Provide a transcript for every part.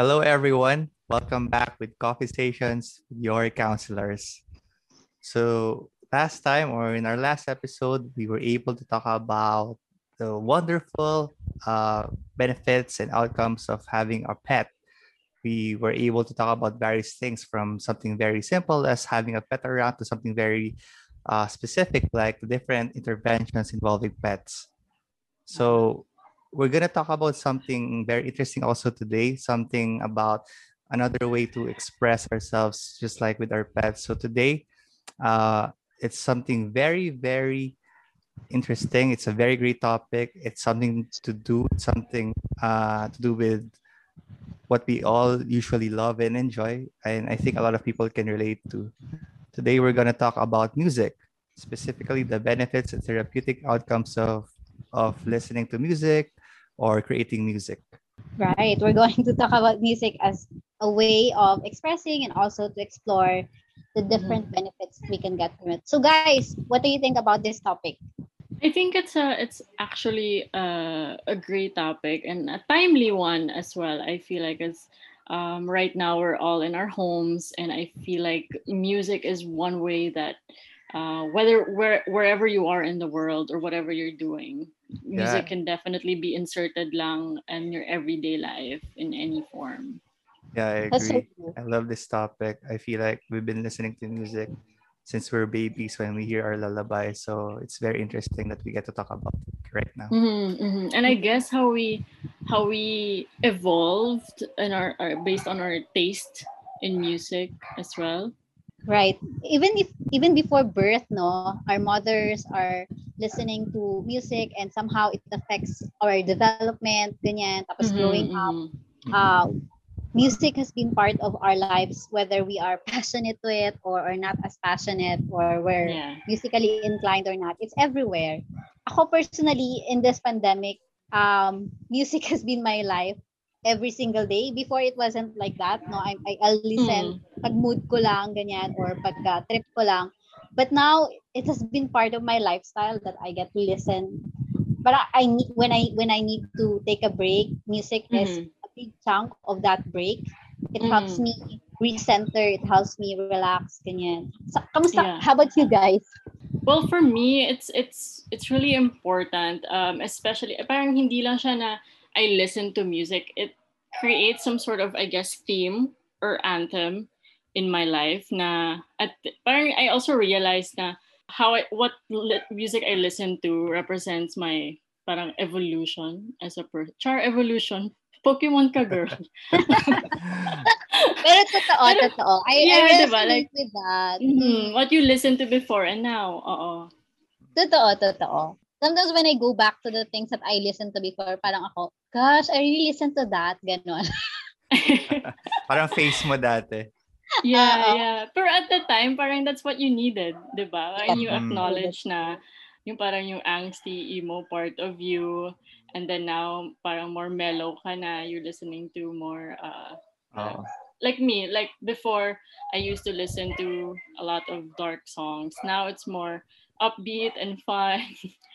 Hello, everyone. Welcome back with Coffee Stations your counselors. So, last time or in our last episode, we were able to talk about the wonderful uh, benefits and outcomes of having a pet. We were able to talk about various things from something very simple as having a pet around to something very uh, specific, like the different interventions involving pets. So, we're going to talk about something very interesting also today, something about another way to express ourselves, just like with our pets. So today, uh, it's something very, very interesting. It's a very great topic. It's something to do, something uh, to do with what we all usually love and enjoy. And I think a lot of people can relate to. Today, we're going to talk about music, specifically the benefits and therapeutic outcomes of, of listening to music, or creating music? Right. We're going to talk about music as a way of expressing and also to explore the different mm-hmm. benefits we can get from it. So guys, what do you think about this topic? I think it's a it's actually a, a great topic and a timely one as well. I feel like it's um, right now we're all in our homes and I feel like music is one way that uh, whether where wherever you are in the world or whatever you're doing music yeah. can definitely be inserted lang in your everyday life in any form. Yeah i agree. i love this topic. I feel like we've been listening to music since we're babies when we hear our lullaby so it's very interesting that we get to talk about it right now. Mm-hmm, mm-hmm. and i guess how we how we evolved in our, our based on our taste in music as well Right. Even if even before birth, no, our mothers are listening to music and somehow it affects our development, ganyan. Tapos mm-hmm, growing up, mm-hmm. uh, music has been part of our lives, whether we are passionate to it or, or not as passionate or we're yeah. musically inclined or not. It's everywhere. Ako personally, in this pandemic, um, music has been my life every single day. Before it wasn't like that, no. I, I I'll listen mm. pag mood ko lang ganyan or pag uh, trip ko lang. But now it has been part of my lifestyle that I get to listen. But I, I need when I when I need to take a break, music mm-hmm. is a big chunk of that break. It mm. helps me recenter, it helps me relax ganyan. So, kamusta? Yeah. How about you guys? Well, for me, it's it's it's really important, um, especially parang hindi lang siya na I listen to music, it creates some sort of, I guess, theme or anthem in my life na at parang I also realized na how I, what li- music I listen to represents my parang evolution as a person. Char evolution. Pokemon ka, girl. Pero totoo, Pero, totoo. I, yeah, I diba? like, with that. Mm-hmm. What you listened to before and now. Oo. Totoo, totoo sometimes when I go back to the things that I listened to before, parang ako, gosh, I really listened to that. Ganon. parang face mo dati. Yeah, uh, yeah. Pero at the time, parang that's what you needed, di ba? And you acknowledge na yung parang yung angsty, emo part of you. And then now, parang more mellow ka na. You're listening to more, uh, oh. like me, like before, I used to listen to a lot of dark songs. Now it's more upbeat and fun.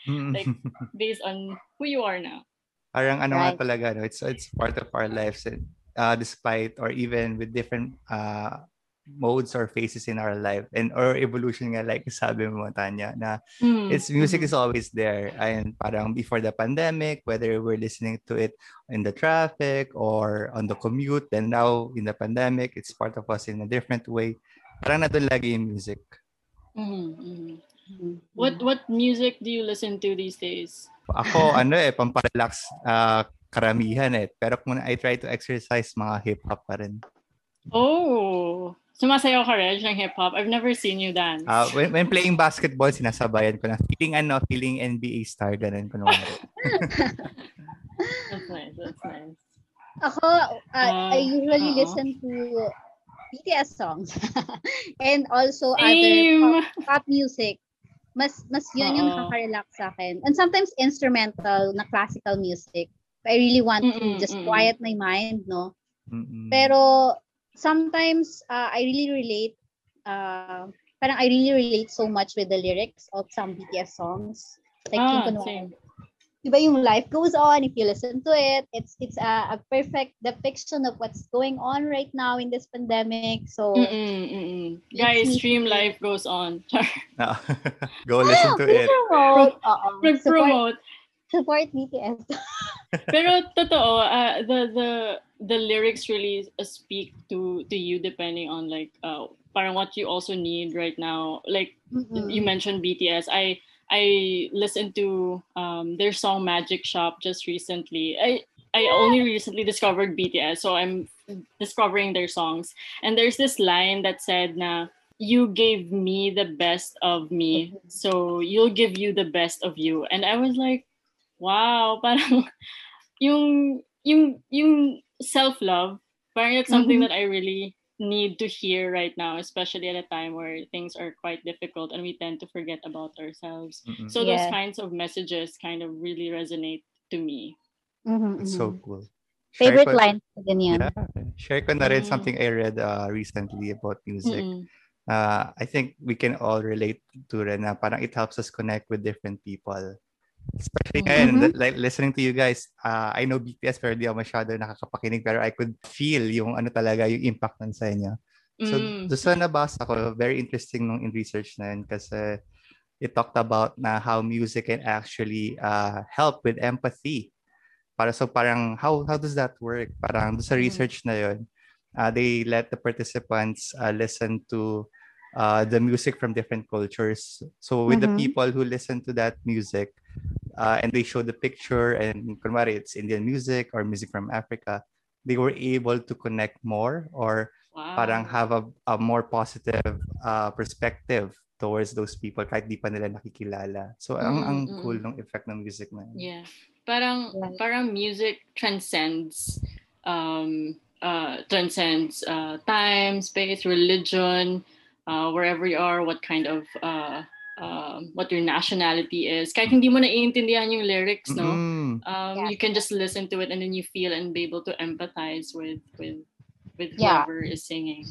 like based on who you are now. Parang ano right. nga talaga, no? it's, it's part of our lives. And, uh, despite or even with different uh, modes or phases in our life and or evolution nga like sabi mo Tanya na mm. it's music mm-hmm. is always there and parang before the pandemic whether we're listening to it in the traffic or on the commute then now in the pandemic it's part of us in a different way parang na lagi yung music mm-hmm. Mm-hmm. What what music do you listen to these days? Ako ano eh pamparelax uh, karamihan eh. Pero kung I try to exercise mga hip hop pa rin. Oh, sumasayaw ka rin ng hip hop. I've never seen you dance. Uh, when, when playing basketball, sinasabayan ko na. Feeling ano, feeling NBA star, ganun ko naman. that's nice, that's nice. Ako, uh, uh, I usually uh-oh. listen to BTS songs and also Same. other pop, pop music mas mas yun yung nakaka-relax sa akin. And sometimes instrumental na classical music. I really want mm-mm, to just mm-mm. quiet my mind, no? Mm-mm. Pero sometimes uh, I really relate uh, parang I really relate so much with the lyrics of some BTS songs. Like ah, yung diba yung life goes on if you listen to it. It's it's a, a perfect depiction of what's going on right now in this pandemic. So Mm-mm, mm-mm. guys, stream life goes on. No. Go listen to it. Promote. Oo. Support, promote. support BTS. Pero totoo, uh, the the the lyrics really uh, speak to to you depending on like uh parang what you also need right now. Like Mm-mm. you mentioned BTS. I I listened to um their song Magic Shop just recently. I I only recently discovered BTS, so I'm discovering their songs. And there's this line that said na you gave me the best of me, so you'll give you the best of you. And I was like, wow, parang yung yung yung self-love, parang it's something Mhm. that I really need to hear right now, especially at a time where things are quite difficult and we tend to forget about ourselves. Mm-mm. So those kinds of messages kind of really resonate to me. Mhm, It's mhm. so cool. Favorite ko- line ko din yan. Yeah. Share ko na rin Mm. something I read uh, recently about music. Uh, I think we can all relate to rin na parang it helps us connect with different people. Especially ngayon, Mhm. that- like listening to you guys, uh, I know BTS pero di ako masyado nakakapakinig pero I could feel yung ano talaga, yung impact nun sa inyo. So, Mm. doon sa nabasa ko, very interesting nung in research na yun kasi it talked about na how music can actually uh, help with empathy. Para so parang how how does that work? Parang doon sa Mm. research na yun, uh, they let the participants uh, listen to uh, the music from different cultures. So with the Mhm. people who listen to that music uh, and they show the picture and kunwari it's Indian music or music from Africa, they were able to connect more or Wow. parang have a, a more positive uh, perspective towards those people kahit di pa nila nakikilala. So ang Mm, ang mm. cool ng effect ng music na yun. Yeah. Parang Right. parang music transcends um uh transcends uh time, space, religion, uh wherever you are, what kind of uh um what your nationality is. Kahit hindi mo naiintindihan yung lyrics, no? Mm-mm. Um Yeah. you can just listen to it and then you feel and be able to empathize with with with Yeah. whoever is singing.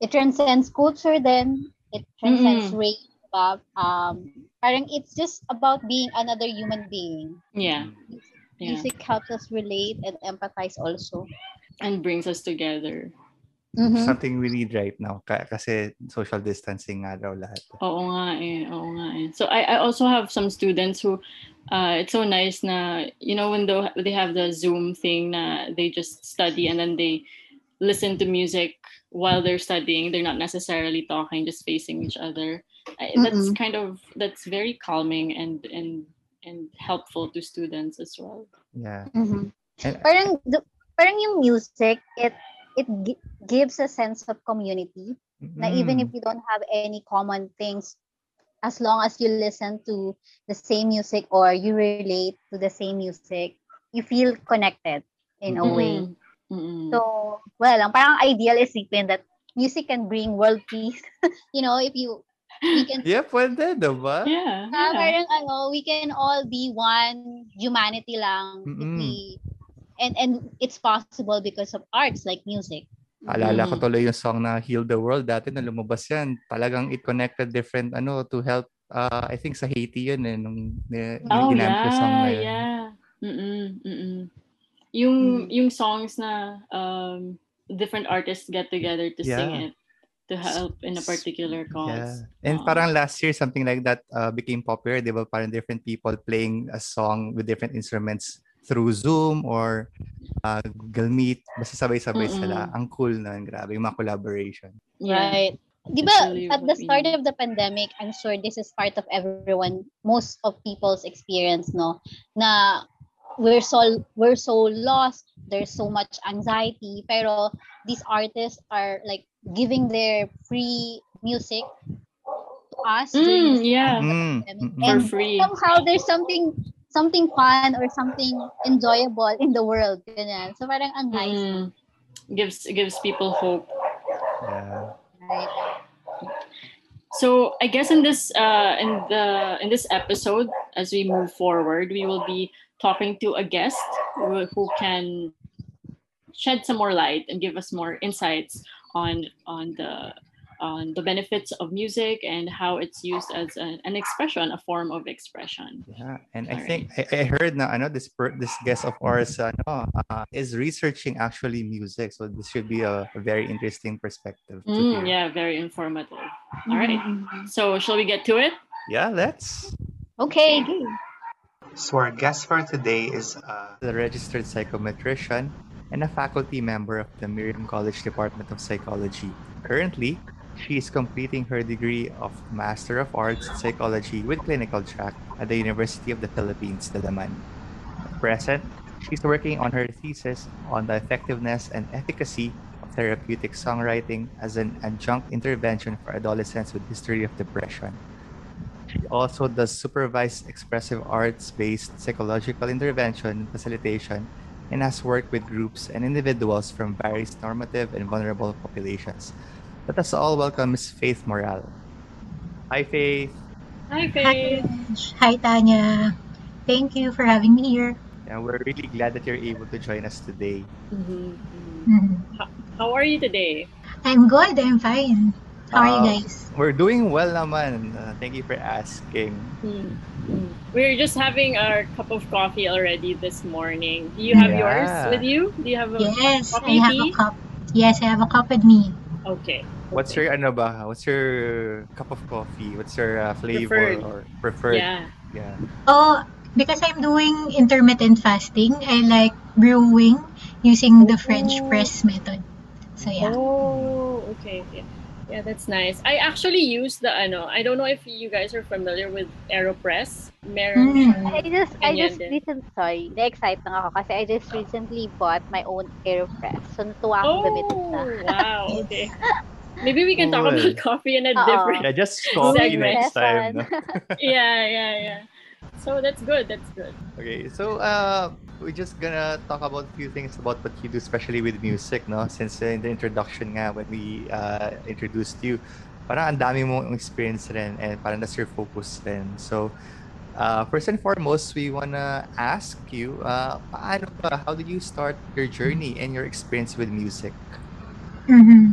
It transcends culture then. It transcends Mm-mm. race. diba? Um, parang it's just about being another human being. Yeah. Yeah. Music helps us relate and empathize also. And brings us together. Mhm. Something we need right now ka- kasi social distancing nga daw lahat. Oo nga eh, oo nga eh. So I, I also have some students who uh, it's so nice na you know when they, they have the Zoom thing na they just study and then they listen to music while they're studying. They're not necessarily talking, just facing each other. I, that's Mm-mm. kind of that's very calming and and and helpful to students as well. Yeah. Mhm. And- Parang the, parang yung music it it gi- gives a sense of community na even if Mm. you don't have any common things as long as you listen to the same music or you relate to the same music you feel connected in a way Mm-mm. Mm-mm. so well ang parang ideal isipin that music can bring world peace you know if you we can Yeah, pwede, diba? yeah, Ah, yeah. parang ano, we can all be one humanity lang if Mm-mm. we and and it's possible because of arts like music. Alala ko Mm. tuloy yung song na Heal the World dati na lumabas yan. Talagang it connected different ano to help uh, I think sa Haiti yun eh nung ni, Oh ginamit yung song na yeah, yun. yeah. Mm-mm, mm-mm. Yung Mm. yung songs na um different artists get together to sing Yeah. it to help in a particular Yeah. cause. And Oo. parang last year something like that uh, became popular, 'di ba? Parang different people playing a song with different instruments through Zoom or uh, Google Meet. Basta sabay-sabay sila. Mm-mm. Ang cool na, grabe yung mga collaboration. Right. Di ba, really at the start of the pandemic, I'm sure this is part of everyone, most of people's experience, no? Na we're so we're so lost, there's so much anxiety, pero these artists are like giving their free music to us Mm, yeah. Mm, mm, For And free. somehow there's something something fun or something enjoyable in the world. Ganyan. So parang ang nice. Mm. Gives gives people hope. Yeah. Right? So I guess in this uh, in the in this episode, as we move forward, we will be talking to a guest who, who can shed some more light and give us more insights on on the on the benefits of music and how it's used as a, an expression, a form of expression. Yeah, and I think I, I, heard now I know this this guest of ours uh, no, uh, is researching actually music, so this should be a, a very interesting perspective. Mm, yeah, very informative. All right, mm-hmm. so shall we get to it? Yeah, let's. Okay. So our guest for today is uh, the registered psychometrician and a faculty member of the Miriam College Department of Psychology. Currently, she is completing her degree of Master of Arts in Psychology with clinical track at the University of the Philippines, Diliman. At present, she's working on her thesis on the effectiveness and efficacy of therapeutic songwriting as an adjunct intervention for adolescents with history of depression. She also does supervised expressive arts-based psychological intervention and facilitation and has worked with groups and individuals from various normative and vulnerable populations let us all welcome Miss Faith Morale. Hi, Faith. Hi, Faith. Hi, Tanya. Thank you for having me here. Yeah, we're really glad that you're able to join us today. Mm-hmm. Mm-hmm. How, how are you today? I'm good. I'm fine. How uh, are you uh, guys? We're doing well naman. Uh, thank you for asking. Mm-hmm. We're just having our cup of coffee already this morning. Do you have yeah. yours with you? Do you have a yes, I have tea? a cup. Yes, I have a cup with me. Okay. What's your ano ba? What's your cup of coffee? What's your uh, flavor preferred. or preferred? Yeah. Yeah. Oh, because I'm doing intermittent fasting, I like brewing using the French oh. press method. So yeah. Oh, okay. Yeah. Yeah, that's nice. I actually use the ano. I don't know if you guys are familiar with Aeropress. Meron mm. I just I just recently sorry, na-excite lang ako kasi I just recently bought my own Aeropress. So natuwa akong oh, gamitin na. wow, okay. Maybe we can talk about coffee in a Uh-oh. different Yeah, just coffee next time. yeah, yeah, yeah. So that's good. That's good. Okay, so uh, we're just gonna talk about a few things about what you do, especially with music, no? Since uh, in the introduction nga, when we uh, introduced you, parang ang dami mong experience rin and parang that's your focus rin. So, uh, first and foremost, we wanna ask you, uh, paano ba, how did you start your journey and your experience with music? Mm-hmm.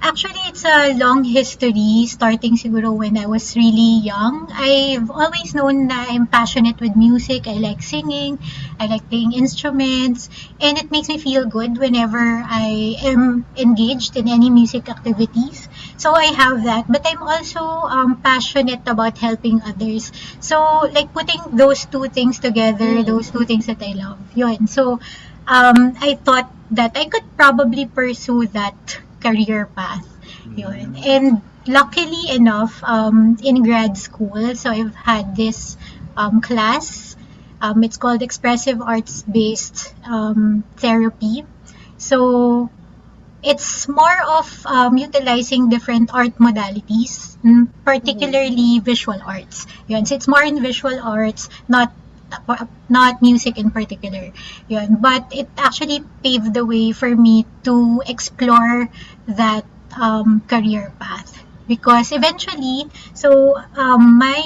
Actually, it's a long history, starting siguro when I was really young. I've always known that I'm passionate with music. I like singing, I like playing instruments, and it makes me feel good whenever I am engaged in any music activities. So I have that, but I'm also um, passionate about helping others. So like putting those two things together, mm. those two things that I love, yun. So um, I thought that I could probably pursue that career path. Yun. Mm. And luckily enough, um, in grad school, so I've had this um, class. Um, it's called Expressive Arts Based um, Therapy. So it's more of um, utilizing different art modalities, mm, particularly mm-hmm. visual arts. Yun. So it's more in visual arts, not not music in particular. Yun. But it actually paved the way for me to explore that um, career path. Because eventually, so um, my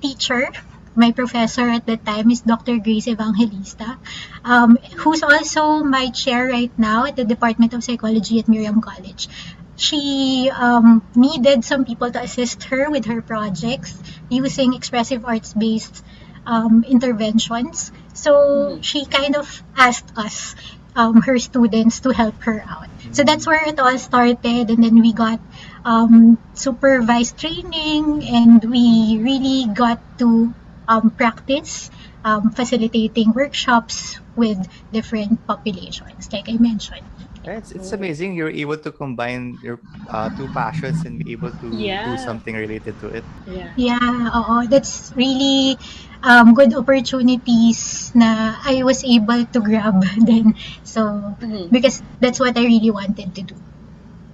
teacher, my professor at the time is Dr. Grace Evangelista, um, who's also my chair right now at the Department of Psychology at Miriam College. She um, needed some people to assist her with her projects using expressive arts based um, interventions. So mm-hmm. she kind of asked us, um, her students, to help her out. Mm-hmm. So that's where it all started, and then we got um, supervised training, and we really got to um, practice um, facilitating workshops with different populations, like I mentioned. It's, it's amazing you're able to combine your uh, two passions and be able to yeah. do something related to it. Yeah. Yeah, oo, that's really um, good opportunities na I was able to grab then. So, mm-hmm. because that's what I really wanted to do.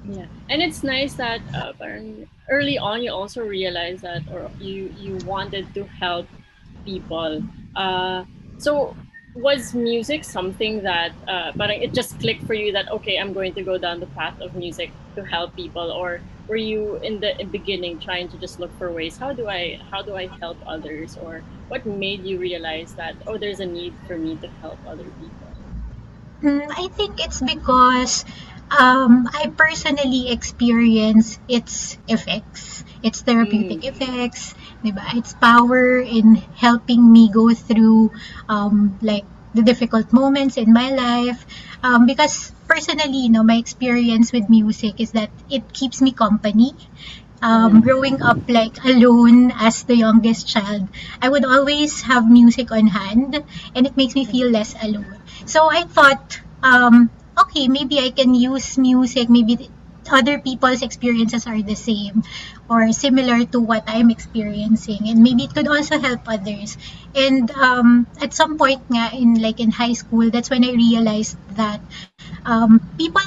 Yeah. And it's nice that uh, early on you also realized that or you you wanted to help people. Uh, so was music something that uh, but it just clicked for you that okay i'm going to go down the path of music to help people? Or were you in the beginning trying to just look for ways? How do i how do i help others? Or what made you realize that oh there's a need for me to help other people? Mm, i think it's because um, I personally experience its effects, its therapeutic mm. effects, diba? its power in helping me go through um, like the difficult moments in my life. Um, because personally, you know, my experience with music is that it keeps me company. Um, mm. growing up like alone as the youngest child, I would always have music on hand and it makes me feel less alone. So I thought, um, okay, maybe I can use music, maybe other people's experiences are the same or similar to what I'm experiencing and maybe it could also help others and um, at some point nga in like in high school that's when I realized that um, people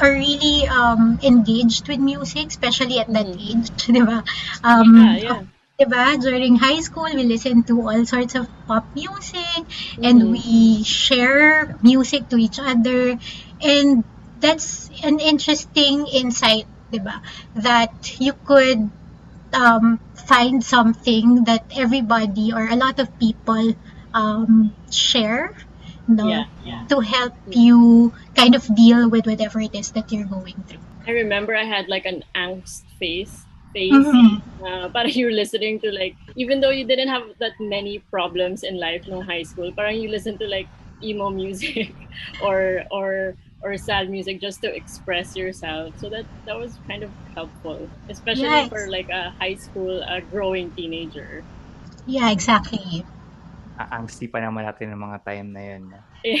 are really um, engaged with music especially at that mm-hmm. age diba um, yeah, yeah. Diba? During high school, we listen to all sorts of pop music mm-hmm. and we share music to each other and that's an interesting insight, diba? That you could um, find something that everybody or a lot of people um, share no, yeah, yeah. to help you kind of deal with whatever it is that you're going through. I remember I had like an angst phase face mm-hmm. uh, but you're listening to like even though you didn't have that many problems in life no high school but you listen to like emo music or or or sad music just to express yourself. So that that was kind of helpful, especially yes. for like a high school a growing teenager. Yeah, exactly. Angsty pa naman natin ng mga time na yun.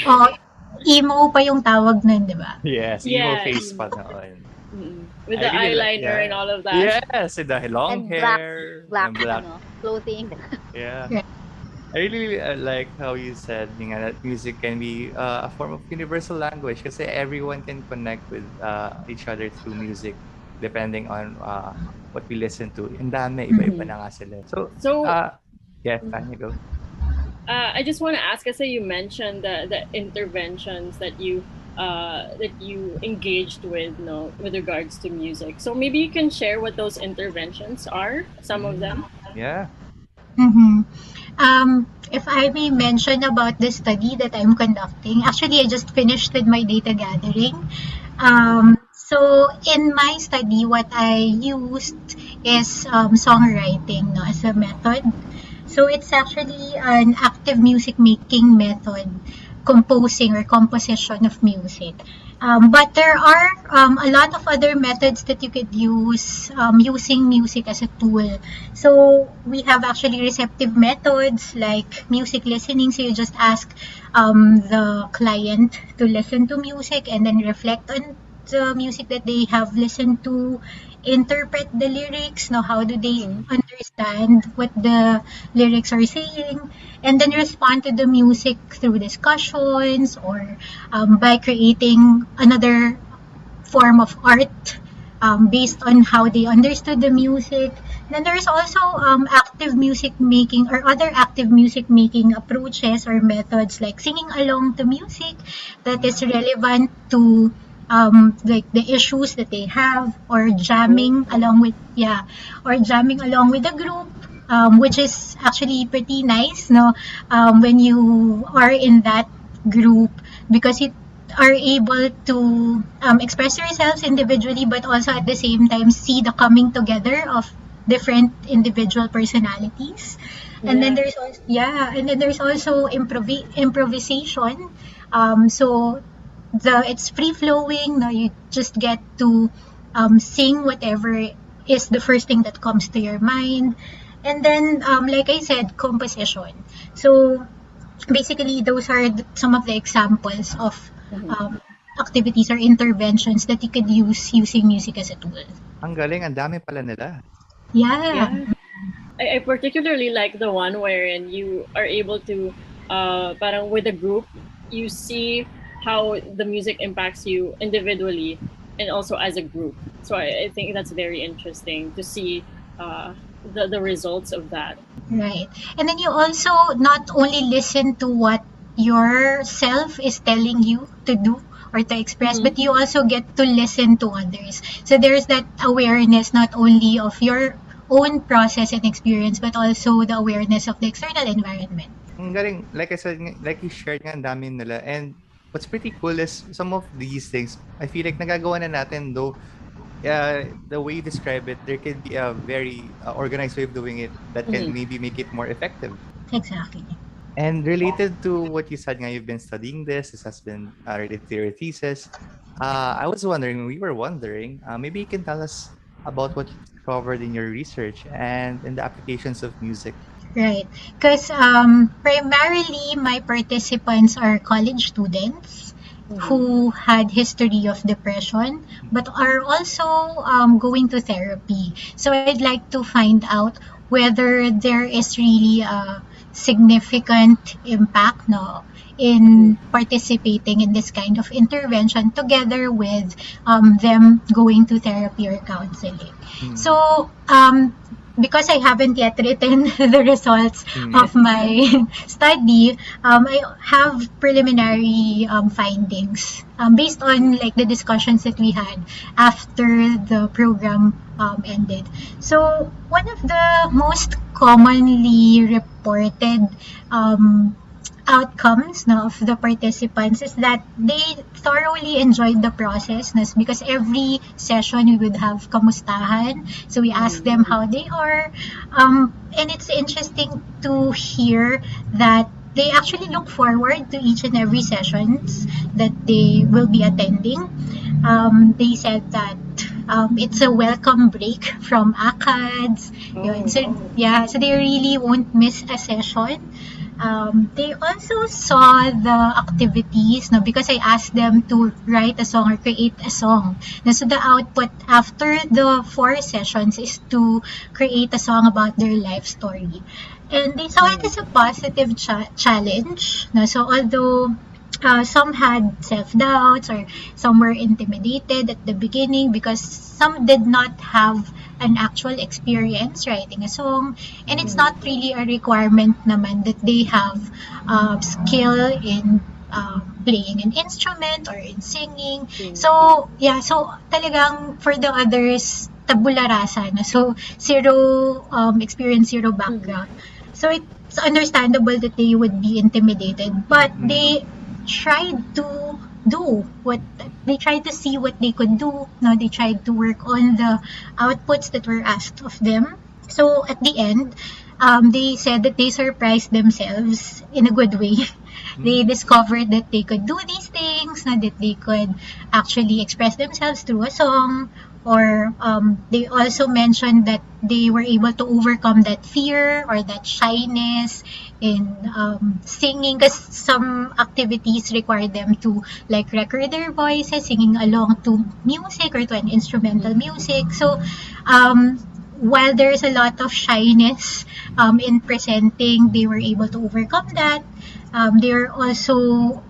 oh, emo pa yung tawag nun, di ba? Yes, emo yeah. face pa noon. Mm-hmm. With the really eyeliner yeah. and all of that. Yes, with the long and hair. Black, black, black. Ano, clothing. yeah. yeah. I really uh, like how you said nga, that music can be uh, a form of universal language kasi everyone can connect with uh, each other through music depending on uh, what we listen to. Ang dami, iba-iba mm-hmm. na nga sila. So, so uh, yeah, can you go? Uh, I just want to ask, kasi you mentioned the, the interventions that you uh, that you engaged with no with regards to music. So maybe you can share what those interventions are, some of them. Yeah. Mm-hmm. Um, if I may mention about the study that I'm conducting, actually, I just finished with my data gathering. Um, so, in my study, what I used is um, songwriting no, as a method. So, it's actually an active music making method, composing or composition of music. Um, but there are um, a lot of other methods that you could use um, using music as a tool. So we have actually receptive methods like music listening. So you just ask um, the client to listen to music and then reflect on the music that they have listened to interpret the lyrics know how do they understand what the lyrics are saying and then respond to the music through discussions or um, by creating another form of art um, based on how they understood the music. Then there's also um, active music making or other active music making approaches or methods like singing along to music that is relevant to um, like the issues that they have or jamming along with yeah or jamming along with the group um, which is actually pretty nice no? Um, when you are in that group because you are able to um, express yourselves individually but also at the same time see the coming together of different individual personalities. Yeah. and then there's also yeah and then there's also improv- improvisation. Um, so the it's free flowing no you just get to um, sing whatever is the first thing that comes to your mind. And then um, like i said composition. So basically those are the, some of the examples of mm-hmm. um, activities or interventions that you could use using music as a tool. Ang galing ang dami pala nila. Yeah, yeah. I, I particularly like the one wherein you are able to uh, parang with a group you see how the music impacts you individually and also as a group. So I, I think that's very interesting to see uh, the, the results of that. Right. And then you also not only listen to what yourself is telling you to do or to express, mm-hmm. but you also get to listen to others. So there's that awareness not only of your own process and experience, but also the awareness of the external environment. Ang galing, like I said, like you shared nga, ang dami nila. And what's pretty cool is some of these things, I feel like nagagawa na natin though uh, the way you describe it, there can be a very uh, organized way of doing it that can mm-hmm. maybe make it more effective. Exactly. And related to what you said, nga, you've been studying this, this has been uh, related to your thesis. Uh, I was wondering, we were wondering, uh, maybe you can tell us about what you discovered in your research and in the applications of music. Right. Because um, primarily my participants are college students mm-hmm. who had history of depression but are also um, going to therapy. So I'd like to find out whether there is really a significant impact no in participating in this kind of intervention together with um, them going to therapy or counseling. Mm-hmm. So um, because I haven't yet written the results mm. of my study, um, I have preliminary um, findings um, based on like the discussions that we had after the program um, ended. So one of the most commonly reported um, outcomes no, of the participants is that they thoroughly enjoyed the process no, because every session we would have kamustahan. So we ask them how they are. Um, and it's interesting to hear that they actually look forward to each and every sessions that they will be attending. Um, they said that um, it's a welcome break from ACADS. Oh. So, yeah, so they really won't miss a session. Um, they also saw the activities no, because I asked them to write a song or create a song. No, so the output after the four sessions is to create a song about their life story. And they saw it as a positive cha- challenge. No? So although uh, some had self-doubts or some were intimidated at the beginning because some did not have an actual experience writing a song and it's not really a requirement naman that they have uh, skill in uh, playing an instrument or in singing. So, yeah, so talagang for the others, tabula rasa. No? So, zero um, experience, zero background. So, it's understandable that they would be intimidated, but they tried to do what they tried to see what they could do no they tried to work on the outputs that were asked of them. So at the end um, they said that they surprised themselves in a good way. They discovered that they could do these things na that they could actually express themselves through a song or um, they also mentioned that they were able to overcome that fear or that shyness in um, singing because some activities require them to like record their voices singing along to music or to an instrumental music. So um, while there's a lot of shyness um, in presenting they were able to overcome that. Um, they're also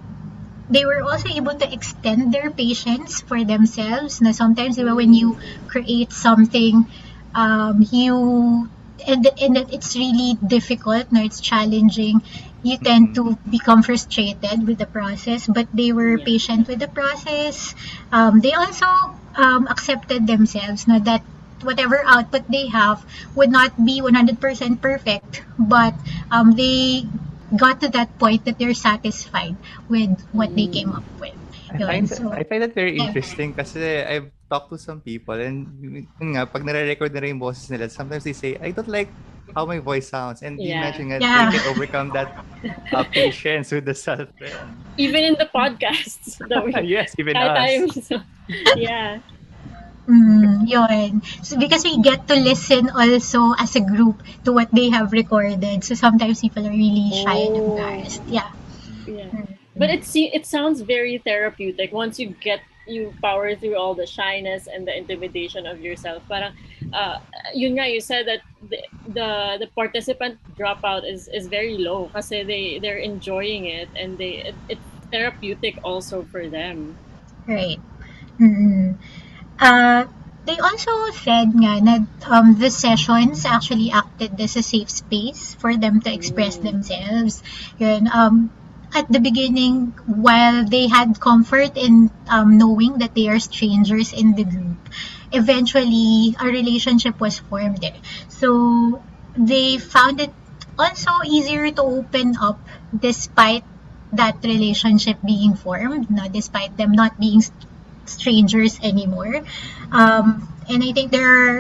they were also able to extend their patience for themselves. Na sometimes, diba, when you create something, um, you and and it's really difficult, no, it's challenging. You tend to become frustrated with the process, but they were yeah. patient with the process. Um, they also um, accepted themselves, no, that whatever output they have would not be 100% perfect, but um, they got to that point that they're satisfied with what they came up with. I find, so, I find that very interesting kasi I've talked to some people and yun nga, pag nare-record na rin yung boses nila, sometimes they say, I don't like how my voice sounds. And yeah. mentioned that yeah. they can overcome that uh, patience with the self. Even in the podcasts. yes, even us. Times. yeah. Mm, yun. So, because we get to listen also as a group to what they have recorded. So sometimes people are really shy oh. and embarrassed. Yeah. Yeah. Mm. But it it sounds very therapeutic once you get you power through all the shyness and the intimidation of yourself. Parang uh, yun nga, you said that the, the the participant dropout is is very low kasi they they're enjoying it and they it, it's therapeutic also for them. Right. Mm-hmm. Uh, they also said nga na um, the sessions actually acted as a safe space for them to express mm. themselves. Yun, um, at the beginning, while they had comfort in um, knowing that they are strangers in the group, eventually a relationship was formed there. So they found it also easier to open up despite that relationship being formed, no, despite them not being strangers anymore. Um, and I think there are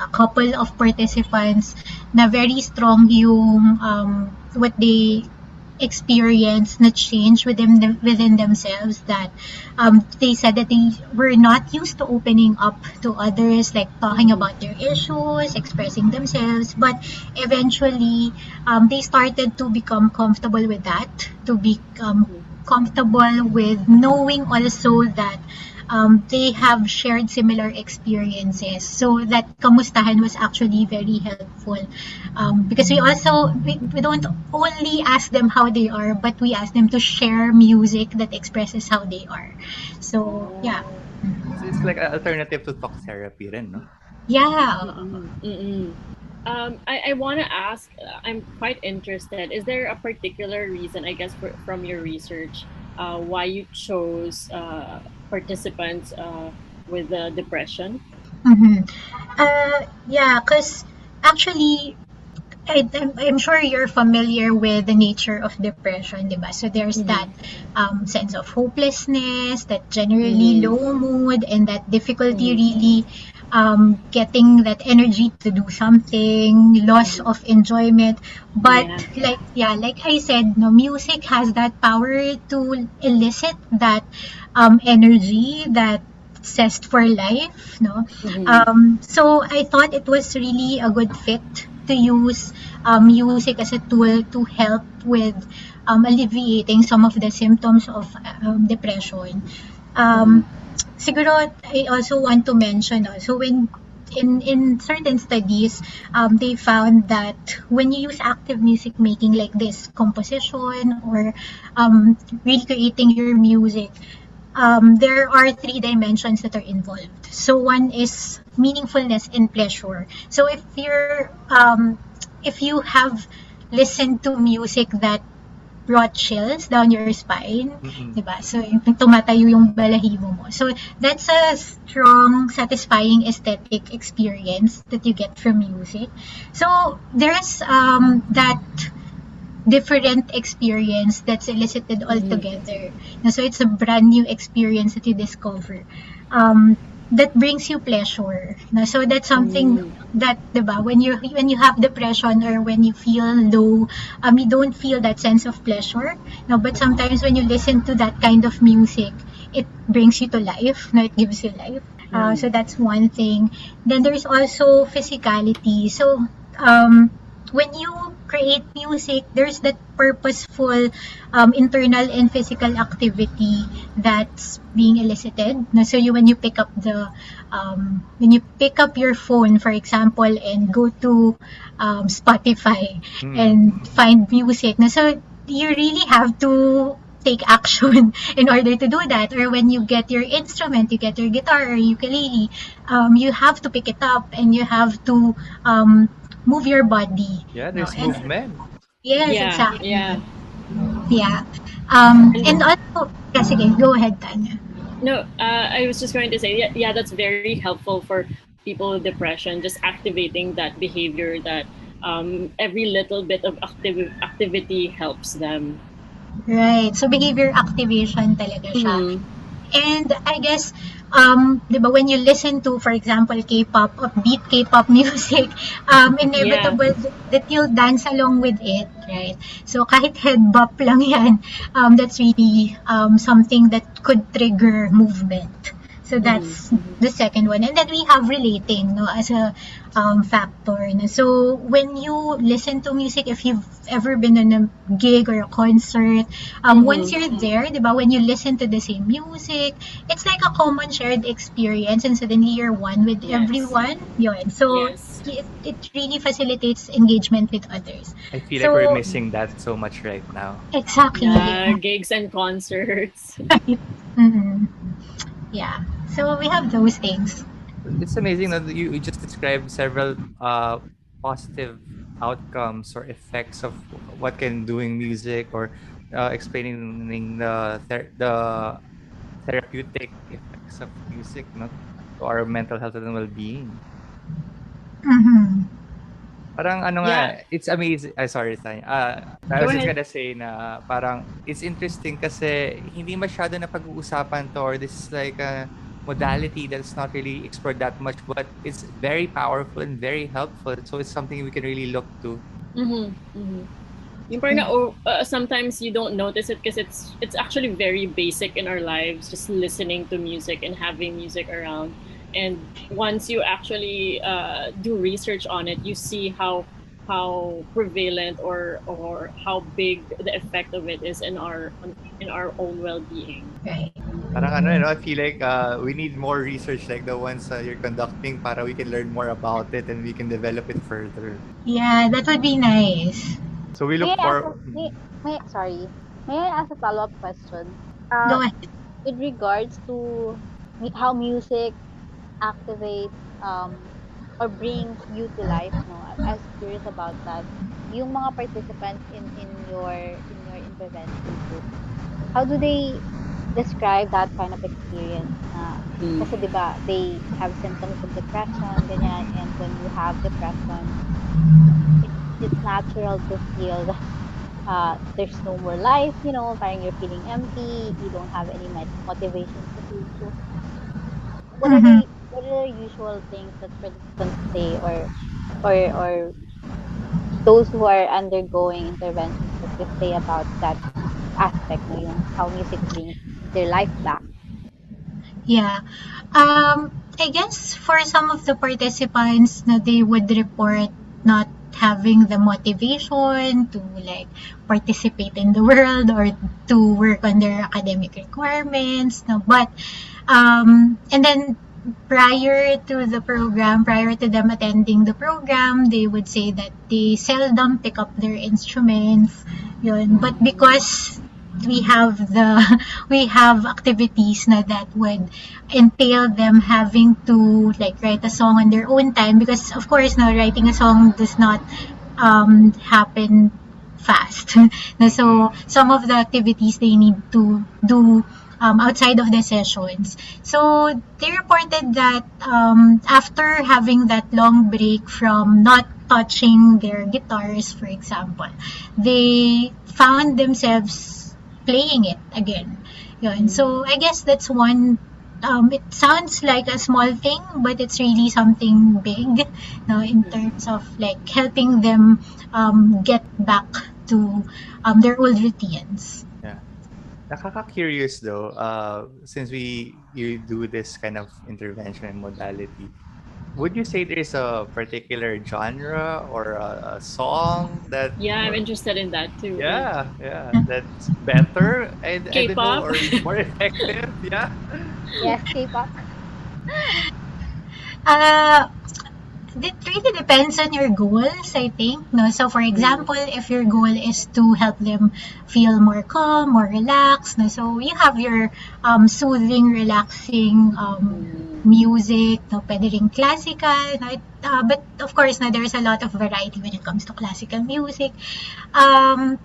a couple of participants na very strong yung um, what they experience na change within them, within themselves that um, they said that they were not used to opening up to others like talking about their issues expressing themselves but eventually um, they started to become comfortable with that to become comfortable with knowing also that um, they have shared similar experiences. So that kamustahan was actually very helpful um, because we also we, we don't only ask them how they are, but we ask them to share music that expresses how they are. So yeah. So it's like an alternative to talk therapy, rin, no? Yeah. Mm-mm. Um, I, I want to ask, I'm quite interested. Is there a particular reason, I guess, for, from your research, uh, why you chose uh, participants uh, with uh, depression? Mm-hmm. Uh, yeah, because actually, I, I'm, I'm sure you're familiar with the nature of depression, diba? So there's Mhm. that um, sense of hopelessness, that generally Mhm. low mood, and that difficulty Mhm. really um, getting that energy to do something, loss of enjoyment. But Yeah. like yeah, like I said, no, music has that power to elicit that um, energy, that zest for life, no? Mhm. Um, so I thought it was really a good fit to use um, music as a tool to help with um, alleviating some of the symptoms of um, depression. Um, siguro, I also want to mention also when in in certain studies, um, they found that when you use active music making like this composition or um, recreating your music, um, there are three dimensions that are involved. So one is meaningfulness and pleasure. So if you're um, if you have listened to music that brought chills down your spine, Mm-mm. diba? So yung tumatayo yung balahibo mo. So that's a strong, satisfying aesthetic experience that you get from music. So there's um, that different experience that's elicited altogether. Na So it's a brand new experience that you discover. Um, that brings you pleasure. Na So that's something that, diba, when you when you have depression or when you feel low, um, you don't feel that sense of pleasure. No, but sometimes when you listen to that kind of music, it brings you to life. No, it gives you life. Uh, so that's one thing. Then there's also physicality. So um, when you create music, there's that purposeful um, internal and physical activity that's being elicited. So you when you pick up the um, when you pick up your phone, for example, and go to um, Spotify Mm. and find music. So you really have to take action in order to do that. Or when you get your instrument, you get your guitar or ukulele, um, you have to pick it up and you have to um, move your body. Yeah, there's No, and- movement. Yes, yeah, exactly. yeah. Yeah. Um, And- and also, yeah, sige, go ahead, Tanya. No, uh, I was just going to say, yeah, yeah, that's very helpful for people with depression. Just activating that behavior that um, every little bit of activ- activity helps them. Right. So, behavior activation talaga siya. Mhm. And I guess, um, di ba, when you listen to, for example, K-pop, upbeat K-pop music, um, inevitable that you'll dance along with it, right? So, kahit head bop lang yan, um, that's really um, something that could trigger movement. So, that's the second one. And then we have relating, no, as a um, factor. No? So, when you listen to music, if you've ever been in a gig or a concert, um, Mhm. once you're there, di ba, when you listen to the same music, it's like a common shared experience and suddenly you're one with Yes. everyone. Yun. So, Yes. it, it really facilitates engagement with others. I feel So- like we're missing that so much right now. Exactly. Yeah, gigs and concerts. Mhm. Yeah. So, we have those things. It's amazing that you, you just described several uh, positive outcomes or effects of what can doing music or uh, explaining the ther- the therapeutic effects of music no, to our mental health and well-being. Mhm. Parang ano nga, it's amazing. Ay, sorry, Tanya. Uh, I was just gonna say na parang it's interesting kasi hindi masyado na pag-uusapan to or this is like a modality that's not really explored that much but it's very powerful and very helpful. So it's something we can really look to. Mm-hmm. mm-hmm. Oh, uh, sometimes you don't notice it because it's it's actually very basic in our lives, just listening to music and having music around. And once you actually uh, do research on it, you see how how prevalent or or how big the effect of it is in our in our own well-being. Right. Parang ano, you know, I feel like uh, we need more research like the ones uh, you're conducting para we can learn more about it and we can develop it further. Yeah, that would be nice. So we look may for. A, may, may, sorry. May I ask a follow up question? Uh, Go ahead. With regards to how music activates um, or brings you to life, no? I was curious about that. Yung mga participants in, in your in your intervention group, how do they describe that kind of experience? Uh, mm. Kasi they have symptoms of depression, ganyan, and when you have depression, it's natural to feel that uh, there's no more life, you know, parang you're feeling empty, you don't have any motivation to do so. What mm-hmm. are the what are the usual things that participants say or or or those who are undergoing interventions that they say about that aspect, you know, how music brings their life back? Yeah. Um, I guess for some of the participants, na they would report not having the motivation to like participate in the world or to work on their academic requirements no but um and then prior to the program prior to them attending the program they would say that they seldom pick up their instruments yun. But because we have the we have activities na that would entail them having to like write a song on their own time because of course now writing a song does not um, happen fast. So some of the activities they need to do um, outside of the sessions. So they reported that um, after having that long break from not touching their guitars, for example, they found themselves playing it again. Yun. So, I guess that's one um, it sounds like a small thing, but it's really something big, no, in terms of like helping them um, get back to um, their old routines. Yeah. Nakaka-curious though, uh, since we you do this kind of intervention and modality, would you say there's a particular genre or a, a song that yeah i'm interested in that too yeah. Yeah that's better? And k-pop? or more effective? Yeah. Yes k-pop. Uh it really depends on your goals, I think. No, so for example, if your goal is to help them feel more calm, more relaxed, no, so you have your um, soothing, relaxing um, music, no, pwede rin classical, no, it, uh, but of course, no, there's a lot of variety when it comes to classical music. Um,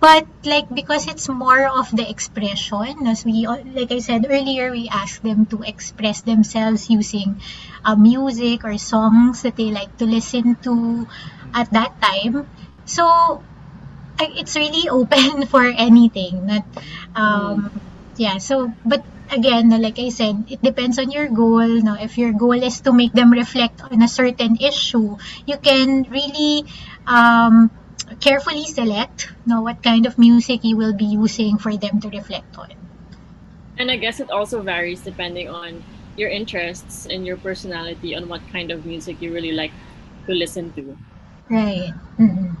but like because it's more of the expression as we like i said earlier we ask them to express themselves using uh, music or songs that they like to listen to at that time. So it's really open for anything not um yeah so but again like i said it depends on your goal no? If your goal is to make them reflect on a certain issue you can really um carefully select know what kind of music you will be using for them to reflect on. And I guess it also varies depending on your interests and your personality on what kind of music you really like to listen to. Right. Mm-hmm.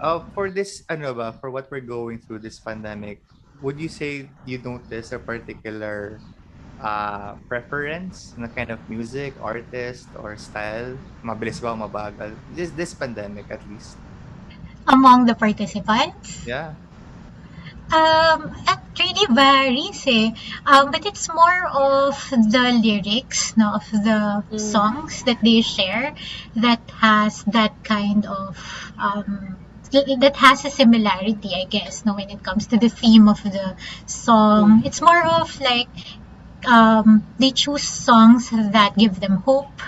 Uh, for this, ano ba, for what we're going through this pandemic, would you say you notice a particular uh, preference na kind of music, artist, or style? Mabilis ba o mabagal? This, this pandemic at least. Among the participants? Yeah. Um, it really varies eh. Um, but it's more of the lyrics no, of the mm. songs that they share that has that kind of um, that has a similarity, I guess, no, when it comes to the theme of the song. Mm. It's more of like um, they choose songs that give them hope,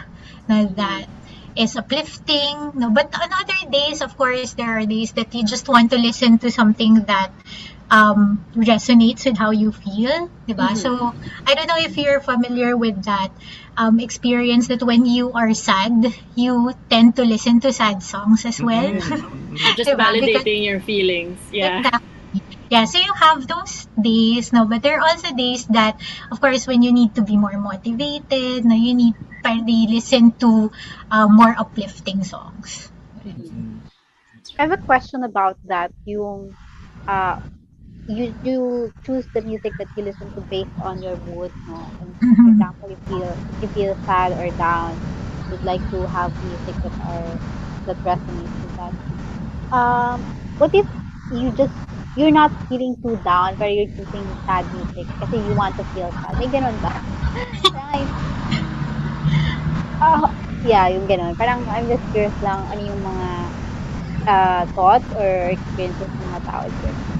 that is uplifting. No, but on other days, of course, there are days that you just want to listen to something that um, resonates with how you feel, diba? Mhm. So I don't know if you're familiar with that um, experience that when you are sad, you tend to listen to sad songs as well. Mhm. Just Diba? validating your feelings. Yeah. Exactly. Yeah, so you have those days, no, but there are also days that, of course, when you need to be more motivated, no, you need to listen to uh, more uplifting songs. I have a question about that. Yung, uh, you do choose the music that you listen to based on your mood, no? And for Mhm. example, if you if you feel sad or down, you'd like to have music that are that resonates with that. Um, what if you just you're not feeling too down, but you're choosing sad music kasi you want to feel sad? May ganun ba? Parang, ah, yeah, yung ganun. Parang I'm just curious lang ano yung mga uh, thoughts or experiences ng mga tao during.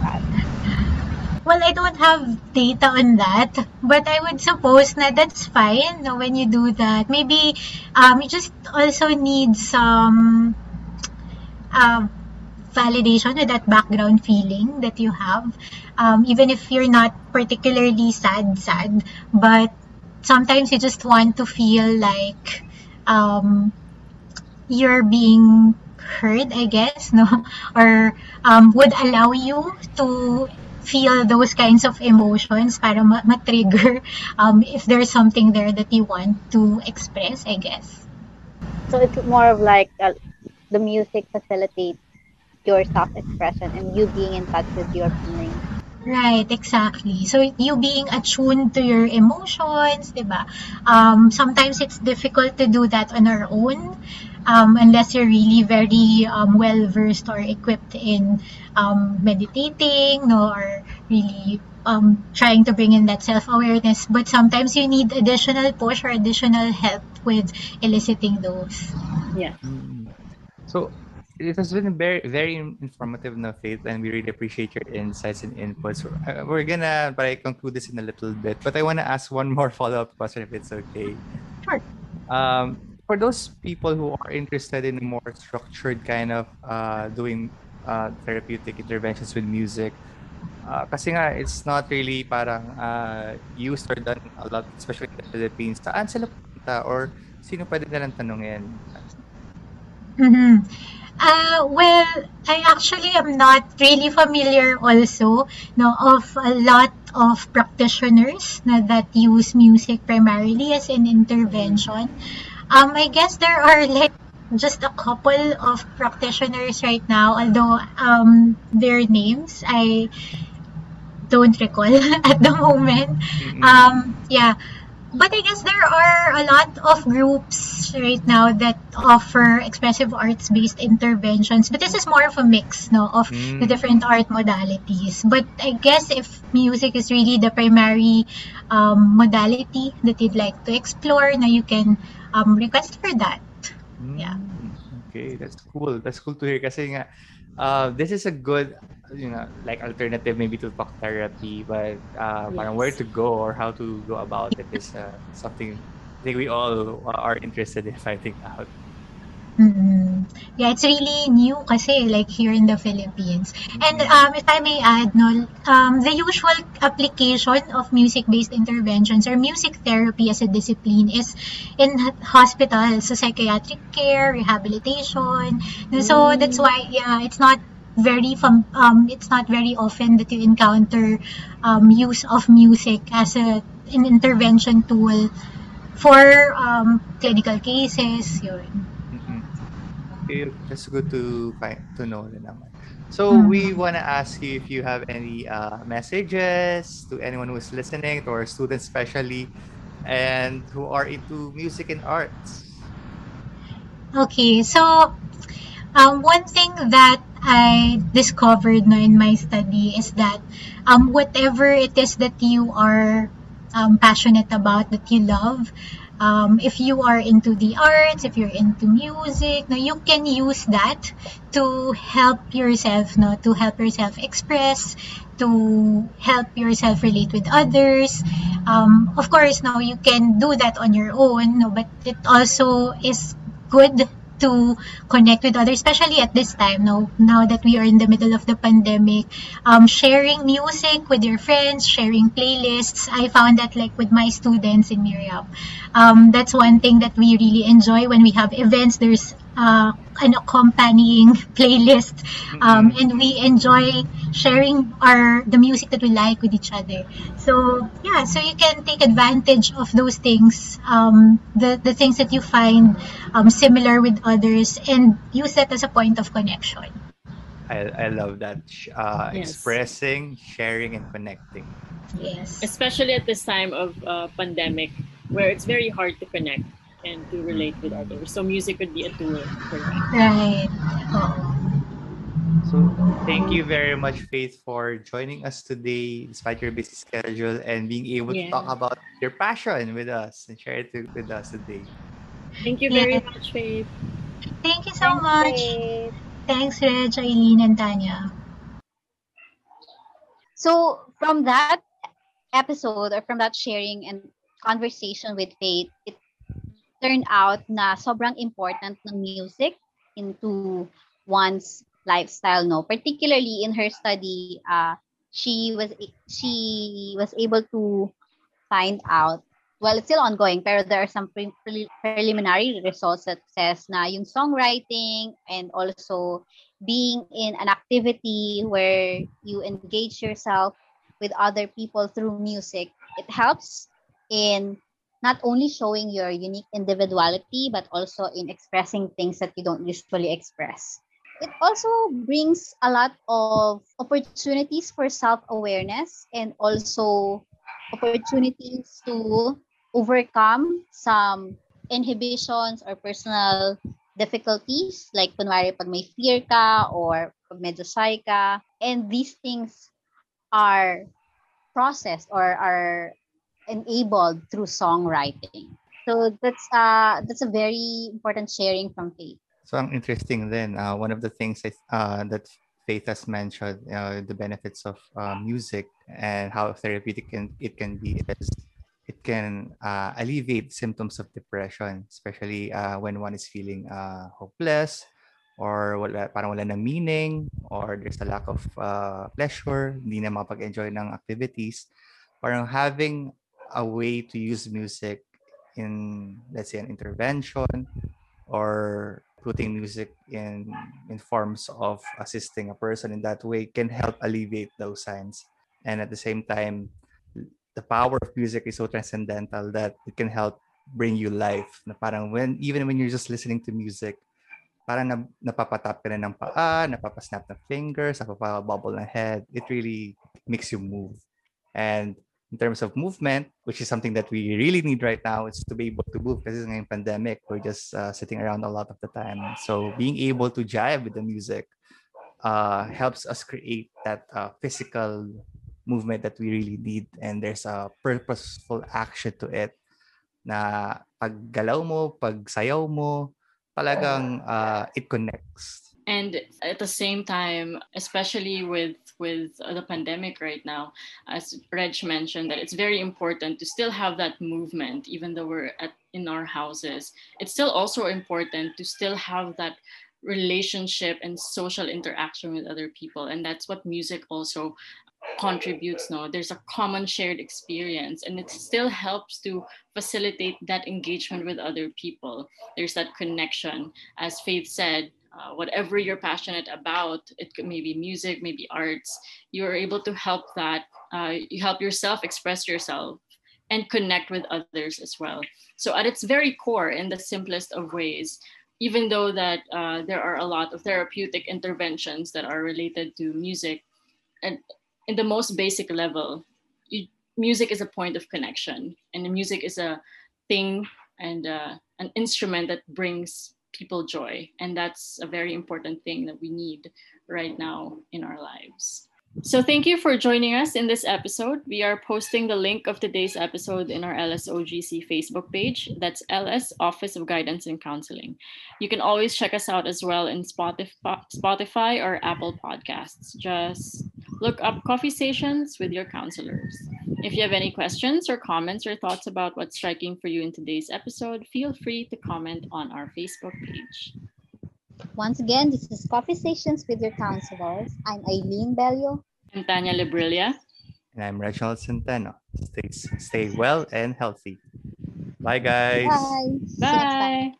Well, I don't have data on that, but I would suppose that that's fine when you do that. Maybe um, you just also need some uh, validation with that background feeling that you have. Um, even if you're not particularly sad, sad, but sometimes you just want to feel like um, you're being heard, I guess, no? Or um, would allow you to feel those kinds of emotions para ma- ma-trigger um, if there's something there that you want to express, I guess. So it's more of like uh, the music facilitates your self-expression and you being in touch with your feelings. Right, exactly. So you being attuned to your emotions, diba? Um, sometimes it's difficult to do that on our own um, unless you're really very um, well versed or equipped in um, meditating, no, or really um, trying to bring in that self awareness. But sometimes you need additional push or additional help with eliciting those. Yeah. Mm. So it has been very very informative na Faith and we really appreciate your insights and inputs. Uh, We're gonna but i conclude this in a little bit, but I wanna ask one more follow-up question if it's okay. Sure. Um, for those people who are interested in a more structured kind of uh, doing uh, therapeutic interventions with music, uh, kasi nga, it's not really parang uh, used or done a lot, especially in the Philippines. Saan sila punta or sino pwede nilang tanungin? Mm-hmm. Uh, well, I actually am not really familiar also no, of a lot of practitioners na, that use music primarily as an intervention. Um, I guess there are like just a couple of practitioners right now, although um, their names I don't recall at the moment. Um, yeah. But I guess there are a lot of groups right now that offer expressive arts-based interventions. But this is more of a mix, no, of the Mm. different art modalities. But I guess if music is really the primary um, modality that you'd like to explore, now you can um, request for that. Yeah. Mm, Okay, that's cool. That's cool to hear kasi nga uh, this is a good you know like alternative maybe to talk therapy but uh, parang where to go or how to go about it is uh, something I think we all are interested in finding out. mm Yeah, it's really new kasi like here in the Philippines. And um, if I may add, no, um, the usual application of music-based interventions or music therapy as a discipline is in hospitals, so psychiatric care, rehabilitation. So that's why, yeah, it's not very um it's not very often that you encounter um use of music as a an intervention tool for um clinical cases yun. Mm-mm. Okay, that's good to find to know naman. So we want to ask you if you have any uh, messages to anyone who's listening, to our students especially, and who are into music and arts. Okay, so um, one thing that I discovered no, in my study is that um, whatever it is that you are um, passionate about, that you love, um, if you are into the arts, if you're into music, no, you can use that to help yourself, no, to help yourself express, to help yourself relate with others. Um, of course, no, you can do that on your own, no, but it also is good to connect with others, especially at this time now, now that we are in the middle of the pandemic. Um, sharing music with your friends, sharing playlists. I found that like with my students in Miriam. Um, that's one thing that we really enjoy when we have events. There's uh, an accompanying playlist. Um, and we enjoy sharing our the music that we like with each other. So yeah so you can take advantage of those things um, the the things that you find um, similar with others and use that as a point of connection. I, I love that uh, yes. expressing sharing and connecting. Yes. Especially at this time of uh, pandemic where it's very hard to connect and to relate mm. with others. So music could be a tool for that. Right. Oh. So thank you very much, Faith, for joining us today, despite your busy schedule, and being able yeah. to talk about your passion with us and share it with us today. Thank you very yeah. much, Faith. Thank you so Thanks, much. Faith. Thanks, Reg, Eileen, and Tanya. So from that episode or from that sharing and conversation with Faith, it turned out na sobrang important ng music into one's lifestyle no? Particularly in her study uh she was she was able to find out well it's still ongoing pero there are some pre- preliminary results that says na yung songwriting and also being in an activity where you engage yourself with other people through music it helps in not only showing your unique individuality, but also in expressing things that you don't usually express. It also brings a lot of opportunities for self awareness and also opportunities to overcome some inhibitions or personal difficulties like kunwari pag may fear ka or pag medyo shy ka and these things are processed or are enabled through songwriting. So that's uh that's a very important sharing from Faith. So interesting then, uh, one of the things uh, that Faith has mentioned, uh, the benefits of uh, music and how therapeutic can, it can be is it can uh, alleviate symptoms of depression, especially uh, when one is feeling uh, hopeless or wala, parang wala na meaning or there's a lack of uh, pleasure, hindi na makapag-enjoy ng activities. Parang having a way to use music in let's say an intervention or putting music in in forms of assisting a person in that way can help alleviate those signs. And at the same time the power of music is so transcendental that it can help bring you life. Na parang when even when you're just listening to music parang na, napapatap ka na ng paa napapasnap ng fingers napapabubble ng head. It really makes you move. And in terms of movement, which is something that we really need right now, is to be able to move because it's a pandemic. We're just uh, sitting around a lot of the time. So being able to jive with the music uh, helps us create that uh, physical movement that we really need. And there's a purposeful action to it na pag galaw mo, pag sayaw mo, talagang uh, it connects and at the same time especially with with the pandemic right now as reg mentioned that it's very important to still have that movement even though we're at in our houses. It's still also important to still have that relationship and social interaction with other people. And that's what music also contributes no? There's a common shared experience and it still helps to facilitate that engagement with other people. There's that connection. As faith said uh, whatever you're passionate about it could maybe music maybe arts you're able to help that uh, you help yourself express yourself and connect with others as well. So at its very core in the simplest of ways even though that uh, there are a lot of therapeutic interventions that are related to music and in the most basic level you, music is a point of connection and the music is a thing and uh, an instrument that brings people joy. And that's a very important thing that we need right now in our lives. So, thank you for joining us in this episode. We are posting the link of today's episode in our LSOGC Facebook page. That's LS Office of Guidance and Counseling. You can always check us out as well in Spotify, or Apple Podcasts. Just Look up Coffee Stations with your counselors. If you have any questions or comments or thoughts about what's striking for you in today's episode, feel free to comment on our Facebook page. Once again, this is Coffee Stations with your counselors. I'm Eileen Bello. I'm Tanya Librilia. And I'm Rachel Centeno. Stay, stay well and healthy. Bye, guys. Bye. Bye.